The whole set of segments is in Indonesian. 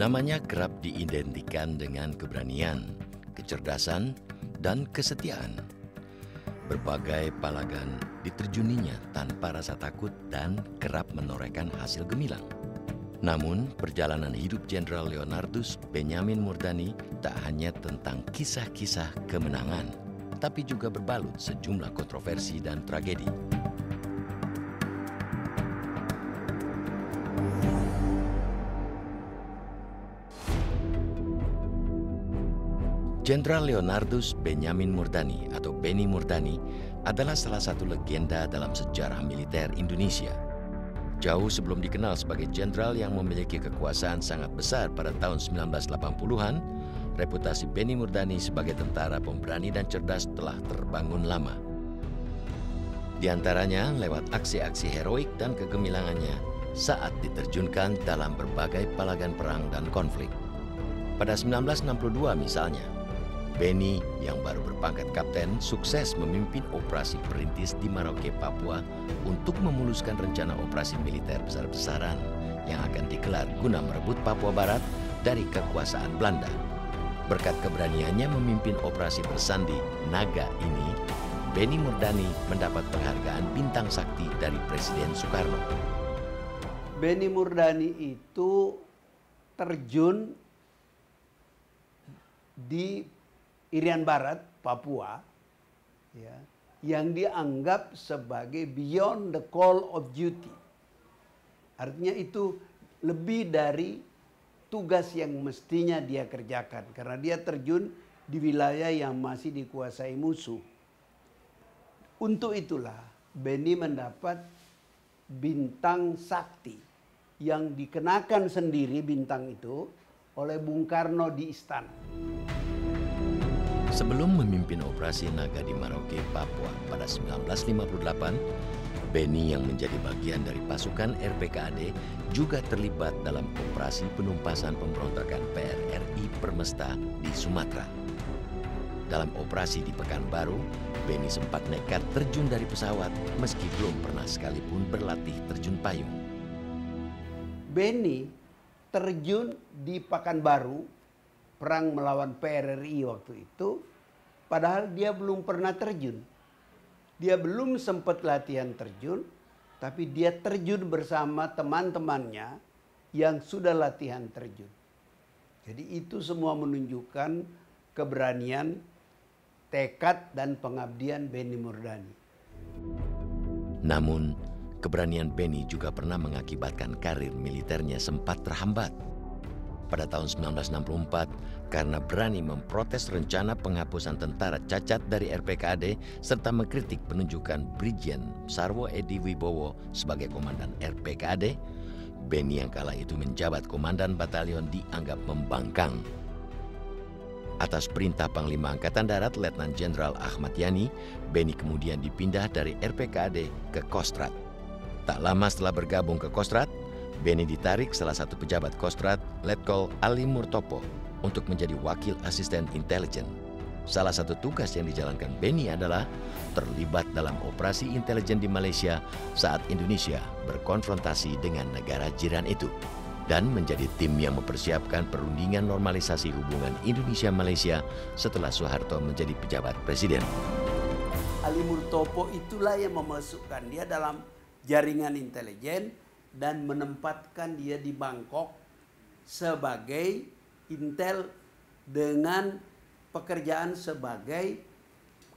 Namanya kerap diidentikan dengan keberanian, kecerdasan, dan kesetiaan. Berbagai palagan diterjuninya tanpa rasa takut dan kerap menorehkan hasil gemilang. Namun, perjalanan hidup Jenderal Leonardus Benjamin Murdani tak hanya tentang kisah-kisah kemenangan, tapi juga berbalut sejumlah kontroversi dan tragedi. Jenderal Leonardus Benjamin Murdani atau Beni Murdani adalah salah satu legenda dalam sejarah militer Indonesia. Jauh sebelum dikenal sebagai jenderal yang memiliki kekuasaan sangat besar pada tahun 1980-an, reputasi Beni Murdani sebagai tentara pemberani dan cerdas telah terbangun lama. Di antaranya lewat aksi-aksi heroik dan kegemilangannya saat diterjunkan dalam berbagai palagan perang dan konflik. Pada 1962 misalnya, Benny yang baru berpangkat kapten sukses memimpin operasi perintis di Merauke, Papua untuk memuluskan rencana operasi militer besar-besaran yang akan digelar guna merebut Papua Barat dari kekuasaan Belanda. Berkat keberaniannya memimpin operasi bersandi Naga ini, Benny Murdani mendapat penghargaan bintang sakti dari Presiden Soekarno. Benny Murdani itu terjun di Irian Barat, Papua, ya, yang dianggap sebagai beyond the call of duty. Artinya itu lebih dari tugas yang mestinya dia kerjakan karena dia terjun di wilayah yang masih dikuasai musuh. Untuk itulah Beni mendapat bintang sakti yang dikenakan sendiri bintang itu oleh Bung Karno di istana. Sebelum memimpin operasi Naga di Merauke, Papua pada 1958, Beni yang menjadi bagian dari pasukan RPKAD juga terlibat dalam operasi penumpasan pemberontakan PRRI Permesta di Sumatera. Dalam operasi di Pekanbaru, Beni sempat nekat terjun dari pesawat meski belum pernah sekalipun berlatih terjun payung. Beni terjun di Pekanbaru perang melawan PRRI waktu itu, padahal dia belum pernah terjun. Dia belum sempat latihan terjun, tapi dia terjun bersama teman-temannya yang sudah latihan terjun. Jadi itu semua menunjukkan keberanian, tekad dan pengabdian Beni Murdani. Namun, keberanian Beni juga pernah mengakibatkan karir militernya sempat terhambat pada tahun 1964 karena berani memprotes rencana penghapusan tentara cacat dari RPKAD serta mengkritik penunjukan Brigjen Sarwo Edi Wibowo sebagai komandan RPKAD, Beni yang kala itu menjabat komandan batalion dianggap membangkang. Atas perintah Panglima Angkatan Darat Letnan Jenderal Ahmad Yani, Beni kemudian dipindah dari RPKAD ke Kostrat. Tak lama setelah bergabung ke Kostrat, Beni ditarik salah satu pejabat Kostrat, Letkol Ali Murtopo, untuk menjadi wakil asisten intelijen. Salah satu tugas yang dijalankan Beni adalah terlibat dalam operasi intelijen di Malaysia saat Indonesia berkonfrontasi dengan negara jiran itu dan menjadi tim yang mempersiapkan perundingan normalisasi hubungan Indonesia-Malaysia setelah Soeharto menjadi pejabat presiden. Ali Murtopo itulah yang memasukkan dia dalam jaringan intelijen dan menempatkan dia di Bangkok sebagai intel dengan pekerjaan sebagai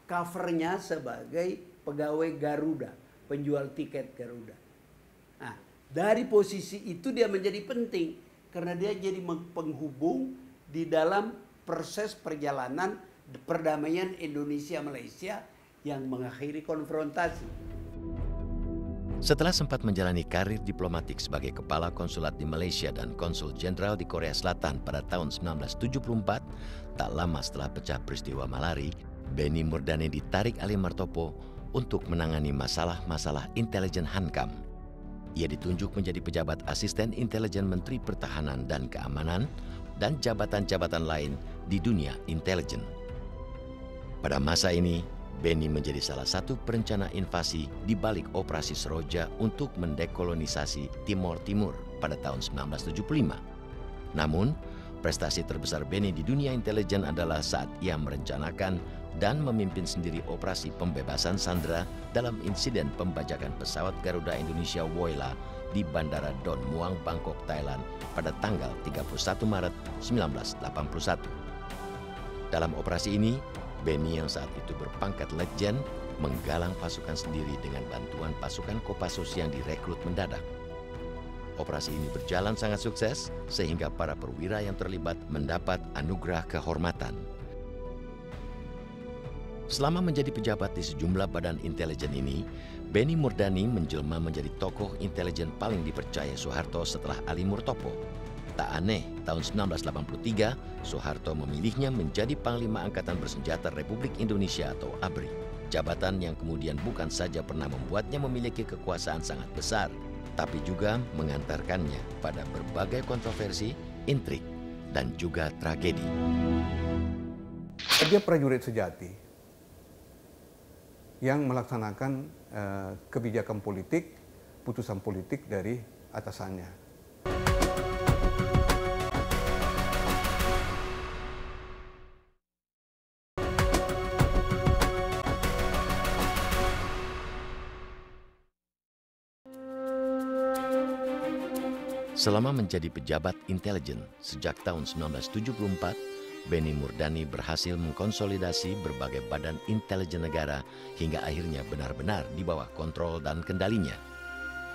covernya sebagai pegawai Garuda, penjual tiket Garuda. Nah, dari posisi itu dia menjadi penting karena dia jadi penghubung di dalam proses perjalanan perdamaian Indonesia Malaysia yang mengakhiri konfrontasi. Setelah sempat menjalani karir diplomatik sebagai kepala konsulat di Malaysia dan konsul jenderal di Korea Selatan pada tahun 1974, tak lama setelah pecah peristiwa Malari, Beni Murdani ditarik Ali Martopo untuk menangani masalah-masalah intelijen Hankam. Ia ditunjuk menjadi pejabat asisten intelijen Menteri Pertahanan dan Keamanan dan jabatan-jabatan lain di dunia intelijen. Pada masa ini, Beni menjadi salah satu perencana invasi di balik operasi Seroja untuk mendekolonisasi Timor Timur pada tahun 1975. Namun, prestasi terbesar Benny di dunia intelijen adalah saat ia merencanakan dan memimpin sendiri operasi pembebasan Sandra dalam insiden pembajakan pesawat Garuda Indonesia Woyla di Bandara Don Muang, Bangkok, Thailand pada tanggal 31 Maret 1981. Dalam operasi ini, Benny yang saat itu berpangkat Letjen menggalang pasukan sendiri dengan bantuan pasukan Kopassus yang direkrut mendadak. Operasi ini berjalan sangat sukses sehingga para perwira yang terlibat mendapat anugerah kehormatan. Selama menjadi pejabat di sejumlah badan intelijen ini, Benny Murdani menjelma menjadi tokoh intelijen paling dipercaya Soeharto setelah Ali Murtopo. Tak aneh, tahun 1983, Soeharto memilihnya menjadi Panglima Angkatan Bersenjata Republik Indonesia atau ABRI. Jabatan yang kemudian bukan saja pernah membuatnya memiliki kekuasaan sangat besar, tapi juga mengantarkannya pada berbagai kontroversi, intrik, dan juga tragedi. Dia prajurit sejati yang melaksanakan uh, kebijakan politik, putusan politik dari atasannya. Selama menjadi pejabat intelijen sejak tahun 1974, Benny Murdani berhasil mengkonsolidasi berbagai badan intelijen negara hingga akhirnya benar-benar di bawah kontrol dan kendalinya.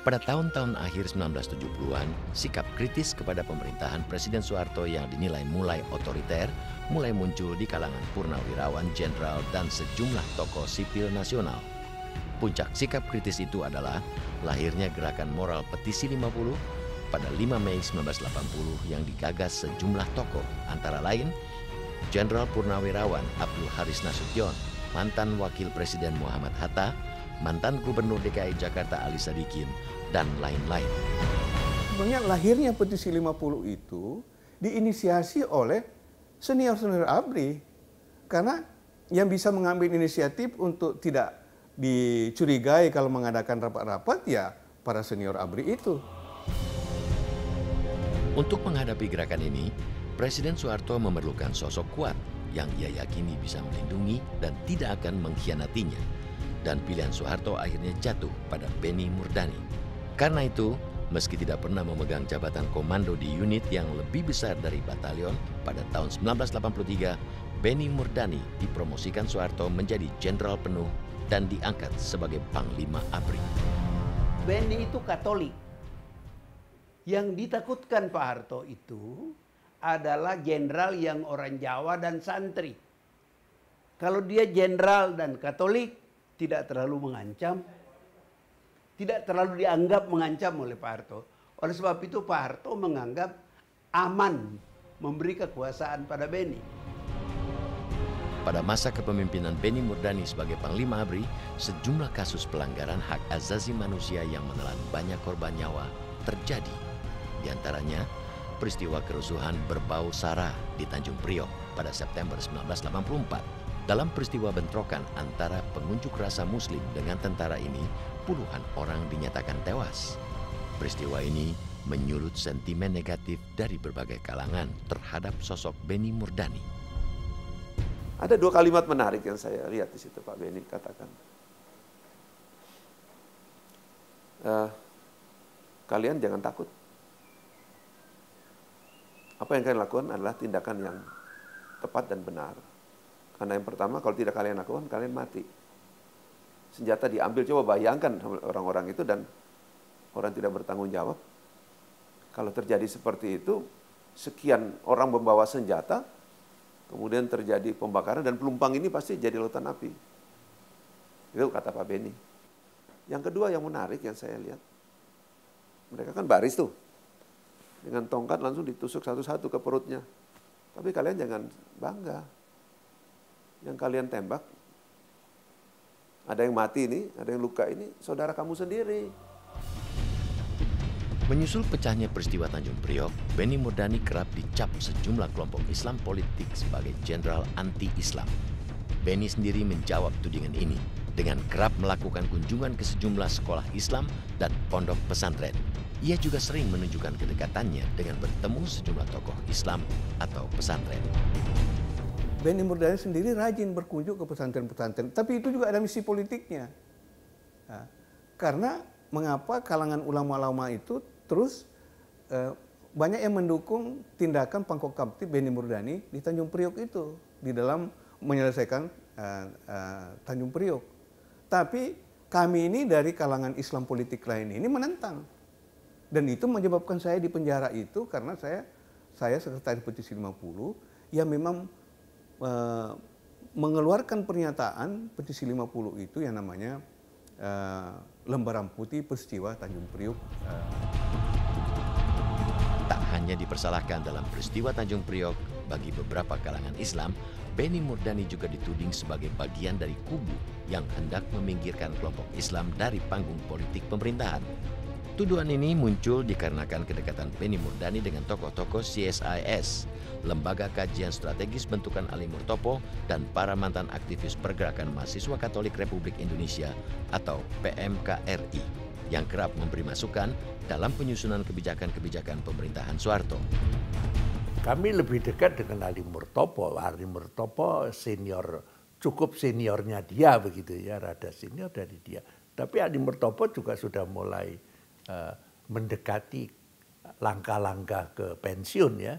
Pada tahun-tahun akhir 1970-an, sikap kritis kepada pemerintahan Presiden Soeharto yang dinilai mulai otoriter mulai muncul di kalangan purnawirawan, jenderal, dan sejumlah tokoh sipil nasional. Puncak sikap kritis itu adalah lahirnya gerakan moral petisi 50 pada 5 Mei 1980 yang digagas sejumlah tokoh, antara lain Jenderal Purnawirawan Abdul Haris Nasution, mantan Wakil Presiden Muhammad Hatta, mantan Gubernur DKI Jakarta Ali Sadikin, dan lain-lain. Sebenarnya lahirnya petisi 50 itu diinisiasi oleh senior-senior ABRI. Karena yang bisa mengambil inisiatif untuk tidak dicurigai kalau mengadakan rapat-rapat ya para senior ABRI itu. Untuk menghadapi gerakan ini, Presiden Soeharto memerlukan sosok kuat yang ia yakini bisa melindungi dan tidak akan mengkhianatinya. Dan pilihan Soeharto akhirnya jatuh pada Benny Murdani. Karena itu, meski tidak pernah memegang jabatan komando di unit yang lebih besar dari batalion, pada tahun 1983, Benny Murdani dipromosikan Soeharto menjadi jenderal penuh dan diangkat sebagai Panglima ABRI. Benny itu Katolik, yang ditakutkan Pak Harto itu adalah jenderal yang orang Jawa dan santri. Kalau dia jenderal dan Katolik tidak terlalu mengancam, tidak terlalu dianggap mengancam oleh Pak Harto. Oleh sebab itu Pak Harto menganggap aman memberi kekuasaan pada Beni. Pada masa kepemimpinan Beni Murdani sebagai Panglima ABRI, sejumlah kasus pelanggaran hak asasi manusia yang menelan banyak korban nyawa terjadi di antaranya, peristiwa kerusuhan berbau sara di Tanjung Priok pada September 1984. Dalam peristiwa bentrokan antara pengunjuk rasa muslim dengan tentara ini, puluhan orang dinyatakan tewas. Peristiwa ini menyulut sentimen negatif dari berbagai kalangan terhadap sosok Beni Murdani. Ada dua kalimat menarik yang saya lihat di situ Pak Beni katakan. Uh, kalian jangan takut. Apa yang kalian lakukan adalah tindakan yang tepat dan benar. Karena yang pertama, kalau tidak kalian lakukan, kalian mati. Senjata diambil, coba bayangkan orang-orang itu dan orang tidak bertanggung jawab. Kalau terjadi seperti itu, sekian orang membawa senjata, kemudian terjadi pembakaran dan pelumpang ini pasti jadi lautan api. Itu kata Pak Beni. Yang kedua yang menarik yang saya lihat, mereka kan baris tuh, dengan tongkat langsung ditusuk satu-satu ke perutnya. Tapi kalian jangan bangga. Yang kalian tembak, ada yang mati ini, ada yang luka ini, saudara kamu sendiri. Menyusul pecahnya peristiwa Tanjung Priok, Benny Murdani kerap dicap sejumlah kelompok Islam politik sebagai jenderal anti-Islam. Benny sendiri menjawab tudingan ini dengan kerap melakukan kunjungan ke sejumlah sekolah Islam dan pondok pesantren ia juga sering menunjukkan kedekatannya dengan bertemu sejumlah tokoh Islam atau pesantren. Benny Murdani sendiri rajin berkunjung ke pesantren-pesantren, tapi itu juga ada misi politiknya. Nah, karena mengapa kalangan ulama-ulama itu terus eh, banyak yang mendukung tindakan Pangkok Kapti Benny Murdani di Tanjung Priok itu di dalam menyelesaikan uh, uh, Tanjung Priok. Tapi kami ini dari kalangan Islam politik lain ini menentang. Dan itu menyebabkan saya di penjara itu karena saya saya sekretaris petisi 50 yang memang uh, mengeluarkan pernyataan petisi 50 itu yang namanya uh, lembaran putih peristiwa Tanjung Priuk. Uh. Tak hanya dipersalahkan dalam peristiwa Tanjung Priok, bagi beberapa kalangan Islam, Benny Murdani juga dituding sebagai bagian dari kubu yang hendak meminggirkan kelompok Islam dari panggung politik pemerintahan. Tuduhan ini muncul dikarenakan kedekatan Benny Murdani dengan tokoh-tokoh CSIS, Lembaga Kajian Strategis Bentukan Ali Murtopo, dan para mantan aktivis Pergerakan Mahasiswa Katolik Republik Indonesia atau PMKRI yang kerap memberi masukan dalam penyusunan kebijakan-kebijakan pemerintahan Soeharto. Kami lebih dekat dengan Ali Murtopo. Ali Murtopo senior, cukup seniornya dia begitu ya, rada senior dari dia. Tapi Ali Murtopo juga sudah mulai uh, mendekati langkah-langkah ke pensiun ya.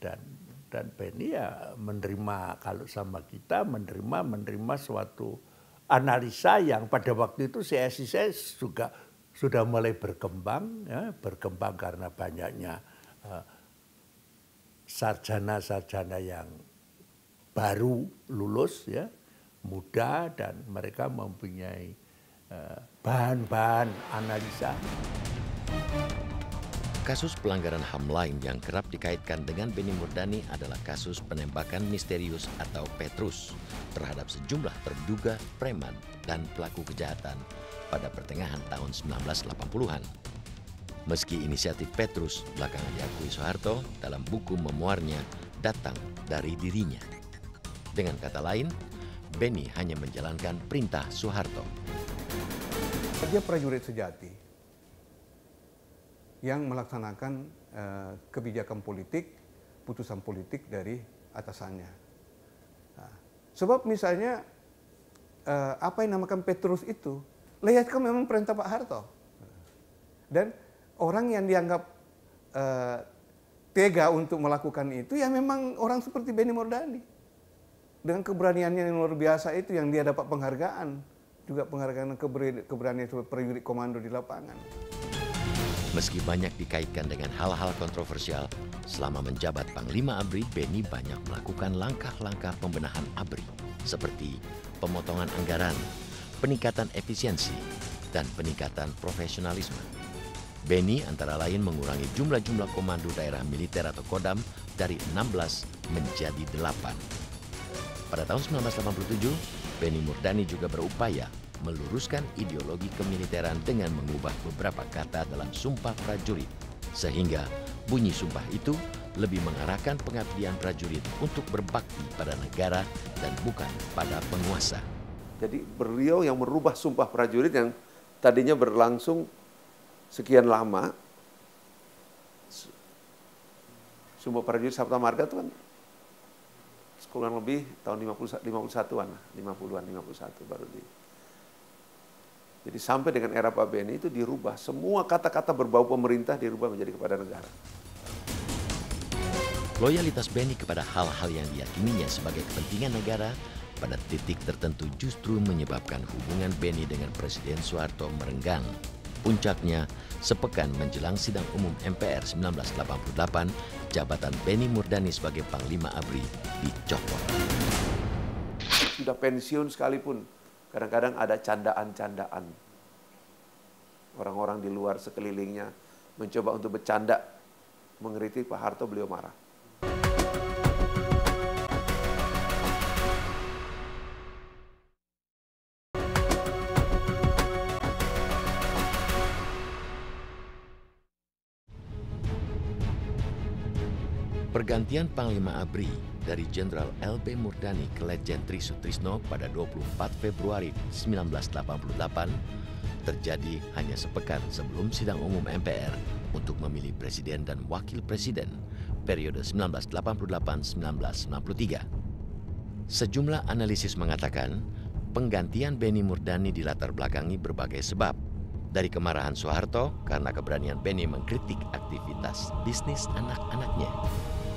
Dan dan Penny ya menerima kalau sama kita menerima menerima suatu analisa yang pada waktu itu CSIS juga sudah mulai berkembang ya, berkembang karena banyaknya uh, sarjana-sarjana yang baru lulus ya muda dan mereka mempunyai Eh, bahan-bahan analisa. Kasus pelanggaran HAM lain yang kerap dikaitkan dengan Beni Murdani adalah kasus penembakan misterius atau Petrus terhadap sejumlah terduga preman dan pelaku kejahatan pada pertengahan tahun 1980-an. Meski inisiatif Petrus belakangan diakui Soeharto dalam buku memuarnya datang dari dirinya. Dengan kata lain, Beni hanya menjalankan perintah Soeharto. Dia prajurit sejati yang melaksanakan uh, kebijakan politik, putusan politik dari atasannya. Nah, sebab misalnya uh, apa yang namakan Petrus itu, lihat kan memang perintah Pak Harto. Dan orang yang dianggap uh, tega untuk melakukan itu ya memang orang seperti Benny Mordani. Dengan keberaniannya yang luar biasa itu yang dia dapat penghargaan juga penghargaan keberanian prajurit komando di lapangan. Meski banyak dikaitkan dengan hal-hal kontroversial, selama menjabat Panglima ABRI, Beni banyak melakukan langkah-langkah pembenahan ABRI, seperti pemotongan anggaran, peningkatan efisiensi, dan peningkatan profesionalisme. Beni antara lain mengurangi jumlah-jumlah komando daerah militer atau kodam dari 16 menjadi 8. Pada tahun 1987, Benny Murdani juga berupaya meluruskan ideologi kemiliteran dengan mengubah beberapa kata dalam sumpah prajurit, sehingga bunyi sumpah itu lebih mengarahkan pengabdian prajurit untuk berbakti pada negara dan bukan pada penguasa. Jadi beliau yang merubah sumpah prajurit yang tadinya berlangsung sekian lama, sumpah prajurit Sabta Marga itu kan kurang lebih tahun 50, 51-an, 50-an, 51 baru di. Jadi sampai dengan era Pak Beni itu dirubah. Semua kata-kata berbau pemerintah dirubah menjadi kepada negara. Loyalitas Beni kepada hal-hal yang diyakininya sebagai kepentingan negara pada titik tertentu justru menyebabkan hubungan Beni dengan Presiden Soeharto merenggang. Puncaknya, sepekan menjelang sidang umum MPR 1988, jabatan Benny Murdani sebagai Panglima ABRI dicopot. Sudah pensiun sekalipun, kadang-kadang ada candaan-candaan. Orang-orang di luar sekelilingnya mencoba untuk bercanda, mengkritik Pak Harto, beliau marah. Pergantian Panglima ABRI dari Jenderal LB Murdani ke Letjen Tri Sutrisno pada 24 Februari 1988 terjadi hanya sepekan sebelum sidang umum MPR untuk memilih presiden dan wakil presiden periode 1988-1993. Sejumlah analisis mengatakan penggantian Benny Murdani dilatar belakangi berbagai sebab. Dari kemarahan Soeharto karena keberanian Benny mengkritik aktivitas bisnis anak-anaknya,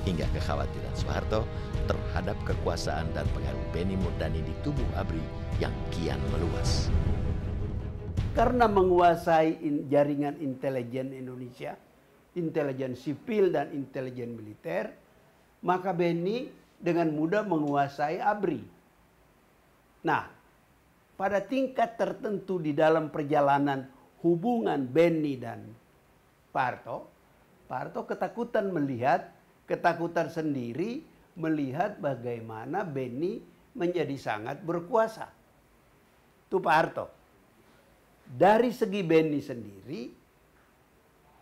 hingga kekhawatiran Soeharto terhadap kekuasaan dan pengaruh Benny Murdani di tubuh ABRI yang kian meluas. Karena menguasai in, jaringan intelijen Indonesia, intelijen sipil dan intelijen militer, maka Benny dengan mudah menguasai ABRI. Nah, pada tingkat tertentu di dalam perjalanan hubungan Benny dan Pak Harto ketakutan melihat, ketakutan sendiri melihat bagaimana Benny menjadi sangat berkuasa. Itu Pak Harto. Dari segi Benny sendiri,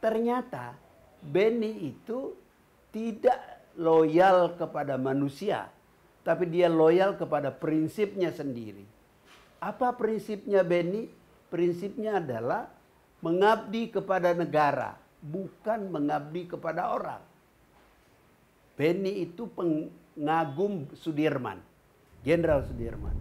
ternyata Benny itu tidak loyal kepada manusia, tapi dia loyal kepada prinsipnya sendiri. Apa prinsipnya Benny? Prinsipnya adalah mengabdi kepada negara, bukan mengabdi kepada orang. Benny itu pengagum Sudirman, Jenderal Sudirman.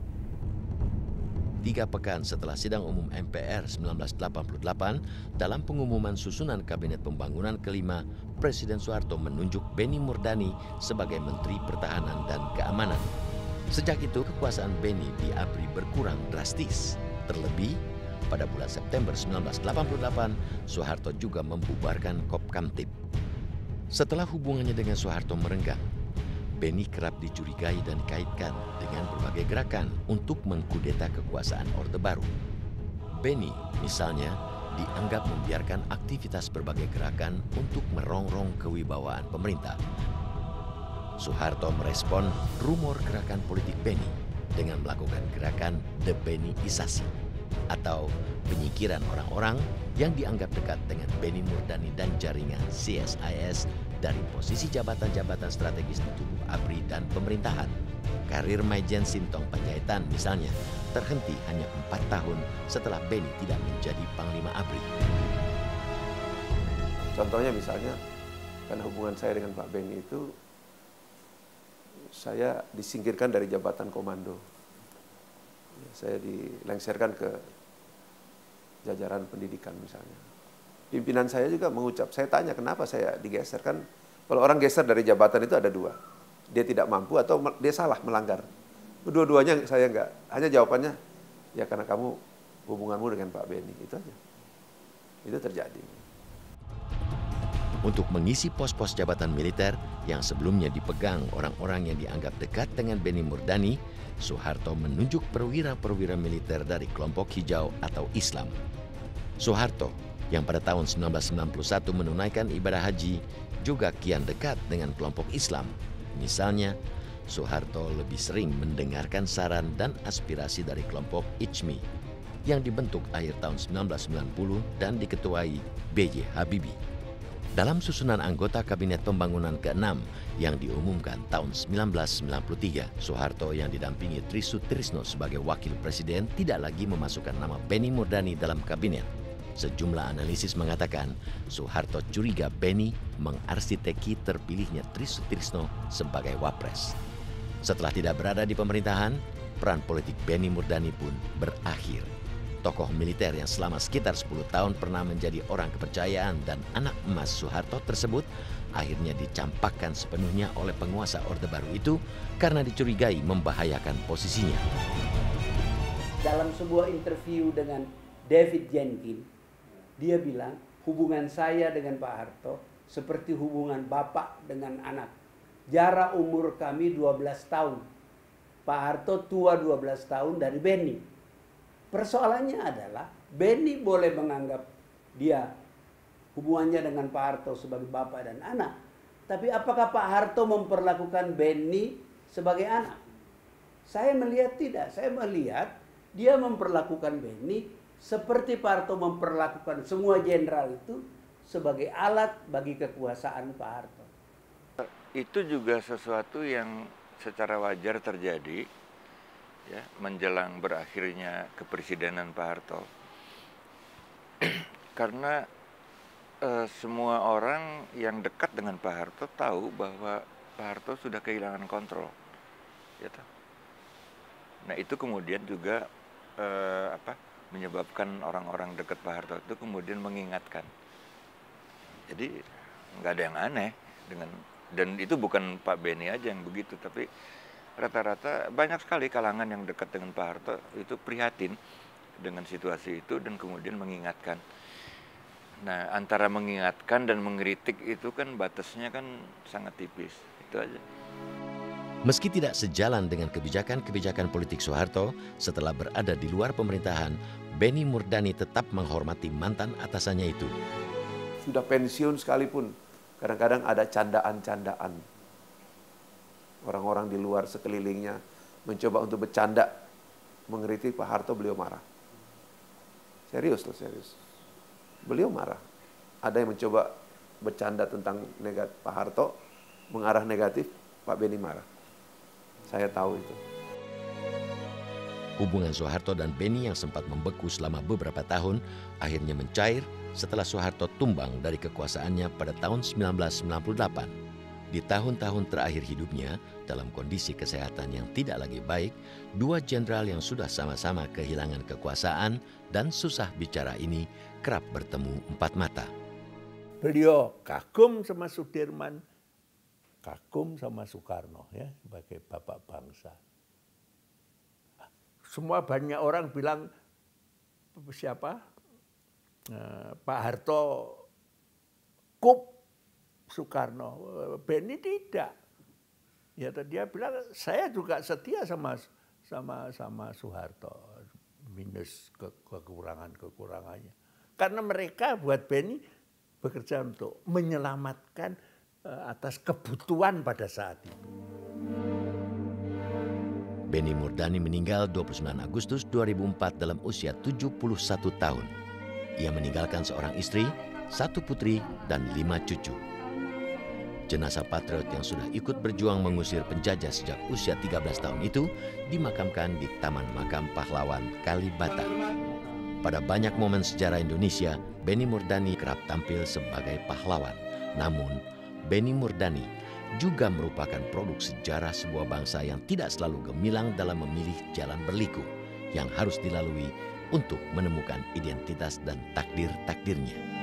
Tiga pekan setelah sidang umum MPR 1988, dalam pengumuman susunan Kabinet Pembangunan kelima, Presiden Soeharto menunjuk Benny Murdani sebagai Menteri Pertahanan dan Keamanan. Sejak itu, kekuasaan Benny di ABRI berkurang drastis. Terlebih, pada bulan September 1988, Soeharto juga membubarkan Kopkamtib. Setelah hubungannya dengan Soeharto merenggang, Benny kerap dicurigai dan dikaitkan dengan berbagai gerakan untuk mengkudeta kekuasaan Orde Baru. Benny, misalnya, dianggap membiarkan aktivitas berbagai gerakan untuk merongrong kewibawaan pemerintah. Soeharto merespon rumor gerakan politik Benny dengan melakukan gerakan debenisasi atau penyikiran orang-orang yang dianggap dekat dengan Benny Murdani dan jaringan CSIS dari posisi jabatan-jabatan strategis di tubuh ABRI dan pemerintahan. Karir Maijen Sintong Panjaitan misalnya terhenti hanya empat tahun setelah Benny tidak menjadi Panglima ABRI. Contohnya misalnya, karena hubungan saya dengan Pak Benny itu, saya disingkirkan dari jabatan komando. Saya dilengserkan ke jajaran pendidikan misalnya pimpinan saya juga mengucap, saya tanya kenapa saya digeser kan kalau orang geser dari jabatan itu ada dua, dia tidak mampu atau dia salah melanggar. Dua-duanya saya enggak, hanya jawabannya ya karena kamu hubunganmu dengan Pak Beni itu aja. Itu terjadi. Untuk mengisi pos-pos jabatan militer yang sebelumnya dipegang orang-orang yang dianggap dekat dengan Beni Murdani, Soeharto menunjuk perwira-perwira militer dari kelompok hijau atau Islam. Soeharto yang pada tahun 1991 menunaikan ibadah haji juga kian dekat dengan kelompok Islam. Misalnya, Soeharto lebih sering mendengarkan saran dan aspirasi dari kelompok ICMI yang dibentuk akhir tahun 1990 dan diketuai B.J. Habibie. Dalam susunan anggota Kabinet Pembangunan ke-6 yang diumumkan tahun 1993, Soeharto yang didampingi Trisutrisno sebagai wakil presiden tidak lagi memasukkan nama Benny Murdani dalam kabinet Sejumlah analisis mengatakan Soeharto curiga Benny mengarsiteki terpilihnya Trisutrisno sebagai wapres. Setelah tidak berada di pemerintahan, peran politik Benny Murdani pun berakhir. Tokoh militer yang selama sekitar 10 tahun pernah menjadi orang kepercayaan dan anak emas Soeharto tersebut akhirnya dicampakkan sepenuhnya oleh penguasa Orde Baru itu karena dicurigai membahayakan posisinya. Dalam sebuah interview dengan David Jenkins, dia bilang hubungan saya dengan Pak Harto seperti hubungan bapak dengan anak. Jarak umur kami 12 tahun. Pak Harto tua 12 tahun dari Benny. Persoalannya adalah Benny boleh menganggap dia hubungannya dengan Pak Harto sebagai bapak dan anak. Tapi apakah Pak Harto memperlakukan Benny sebagai anak? Saya melihat tidak. Saya melihat dia memperlakukan Benny seperti Pak Harto memperlakukan semua jenderal itu sebagai alat bagi kekuasaan Pak Harto. Itu juga sesuatu yang secara wajar terjadi ya menjelang berakhirnya kepresidenan Pak Harto. Karena eh, semua orang yang dekat dengan Pak Harto tahu bahwa Pak Harto sudah kehilangan kontrol. Ya. Nah itu kemudian juga eh, apa menyebabkan orang-orang dekat Pak Harto itu kemudian mengingatkan. Jadi nggak ada yang aneh dengan dan itu bukan Pak Beni aja yang begitu, tapi rata-rata banyak sekali kalangan yang dekat dengan Pak Harto itu prihatin dengan situasi itu dan kemudian mengingatkan. Nah, antara mengingatkan dan mengkritik itu kan batasnya kan sangat tipis. Itu aja. Meski tidak sejalan dengan kebijakan-kebijakan politik Soeharto setelah berada di luar pemerintahan, Beni Murdani tetap menghormati mantan atasannya itu. Sudah pensiun sekalipun, kadang-kadang ada candaan-candaan. Orang-orang di luar sekelilingnya mencoba untuk bercanda, mengkritik Pak Harto, beliau marah. Serius loh, serius. Beliau marah. Ada yang mencoba bercanda tentang negatif Pak Harto, mengarah negatif, Pak Beni marah. Saya tahu itu. Hubungan Soeharto dan Beni yang sempat membeku selama beberapa tahun akhirnya mencair setelah Soeharto tumbang dari kekuasaannya pada tahun 1998. Di tahun-tahun terakhir hidupnya, dalam kondisi kesehatan yang tidak lagi baik, dua jenderal yang sudah sama-sama kehilangan kekuasaan dan susah bicara ini kerap bertemu empat mata. Beliau kagum sama Sudirman, kagum sama Soekarno ya sebagai bapak bangsa. Semua banyak orang bilang siapa eh, Pak Harto kup Soekarno, Beni tidak. Ya dia bilang saya juga setia sama sama sama Soeharto minus ke, kekurangan kekurangannya. Karena mereka buat Beni bekerja untuk menyelamatkan uh, atas kebutuhan pada saat itu. Beni Murdani meninggal 29 Agustus 2004 dalam usia 71 tahun. Ia meninggalkan seorang istri, satu putri, dan lima cucu. Jenazah patriot yang sudah ikut berjuang mengusir penjajah sejak usia 13 tahun itu dimakamkan di Taman Makam Pahlawan Kalibata. Pada banyak momen sejarah Indonesia, Beni Murdani kerap tampil sebagai pahlawan. Namun, Beni Murdani juga merupakan produk sejarah sebuah bangsa yang tidak selalu gemilang dalam memilih jalan berliku yang harus dilalui untuk menemukan identitas dan takdir-takdirnya.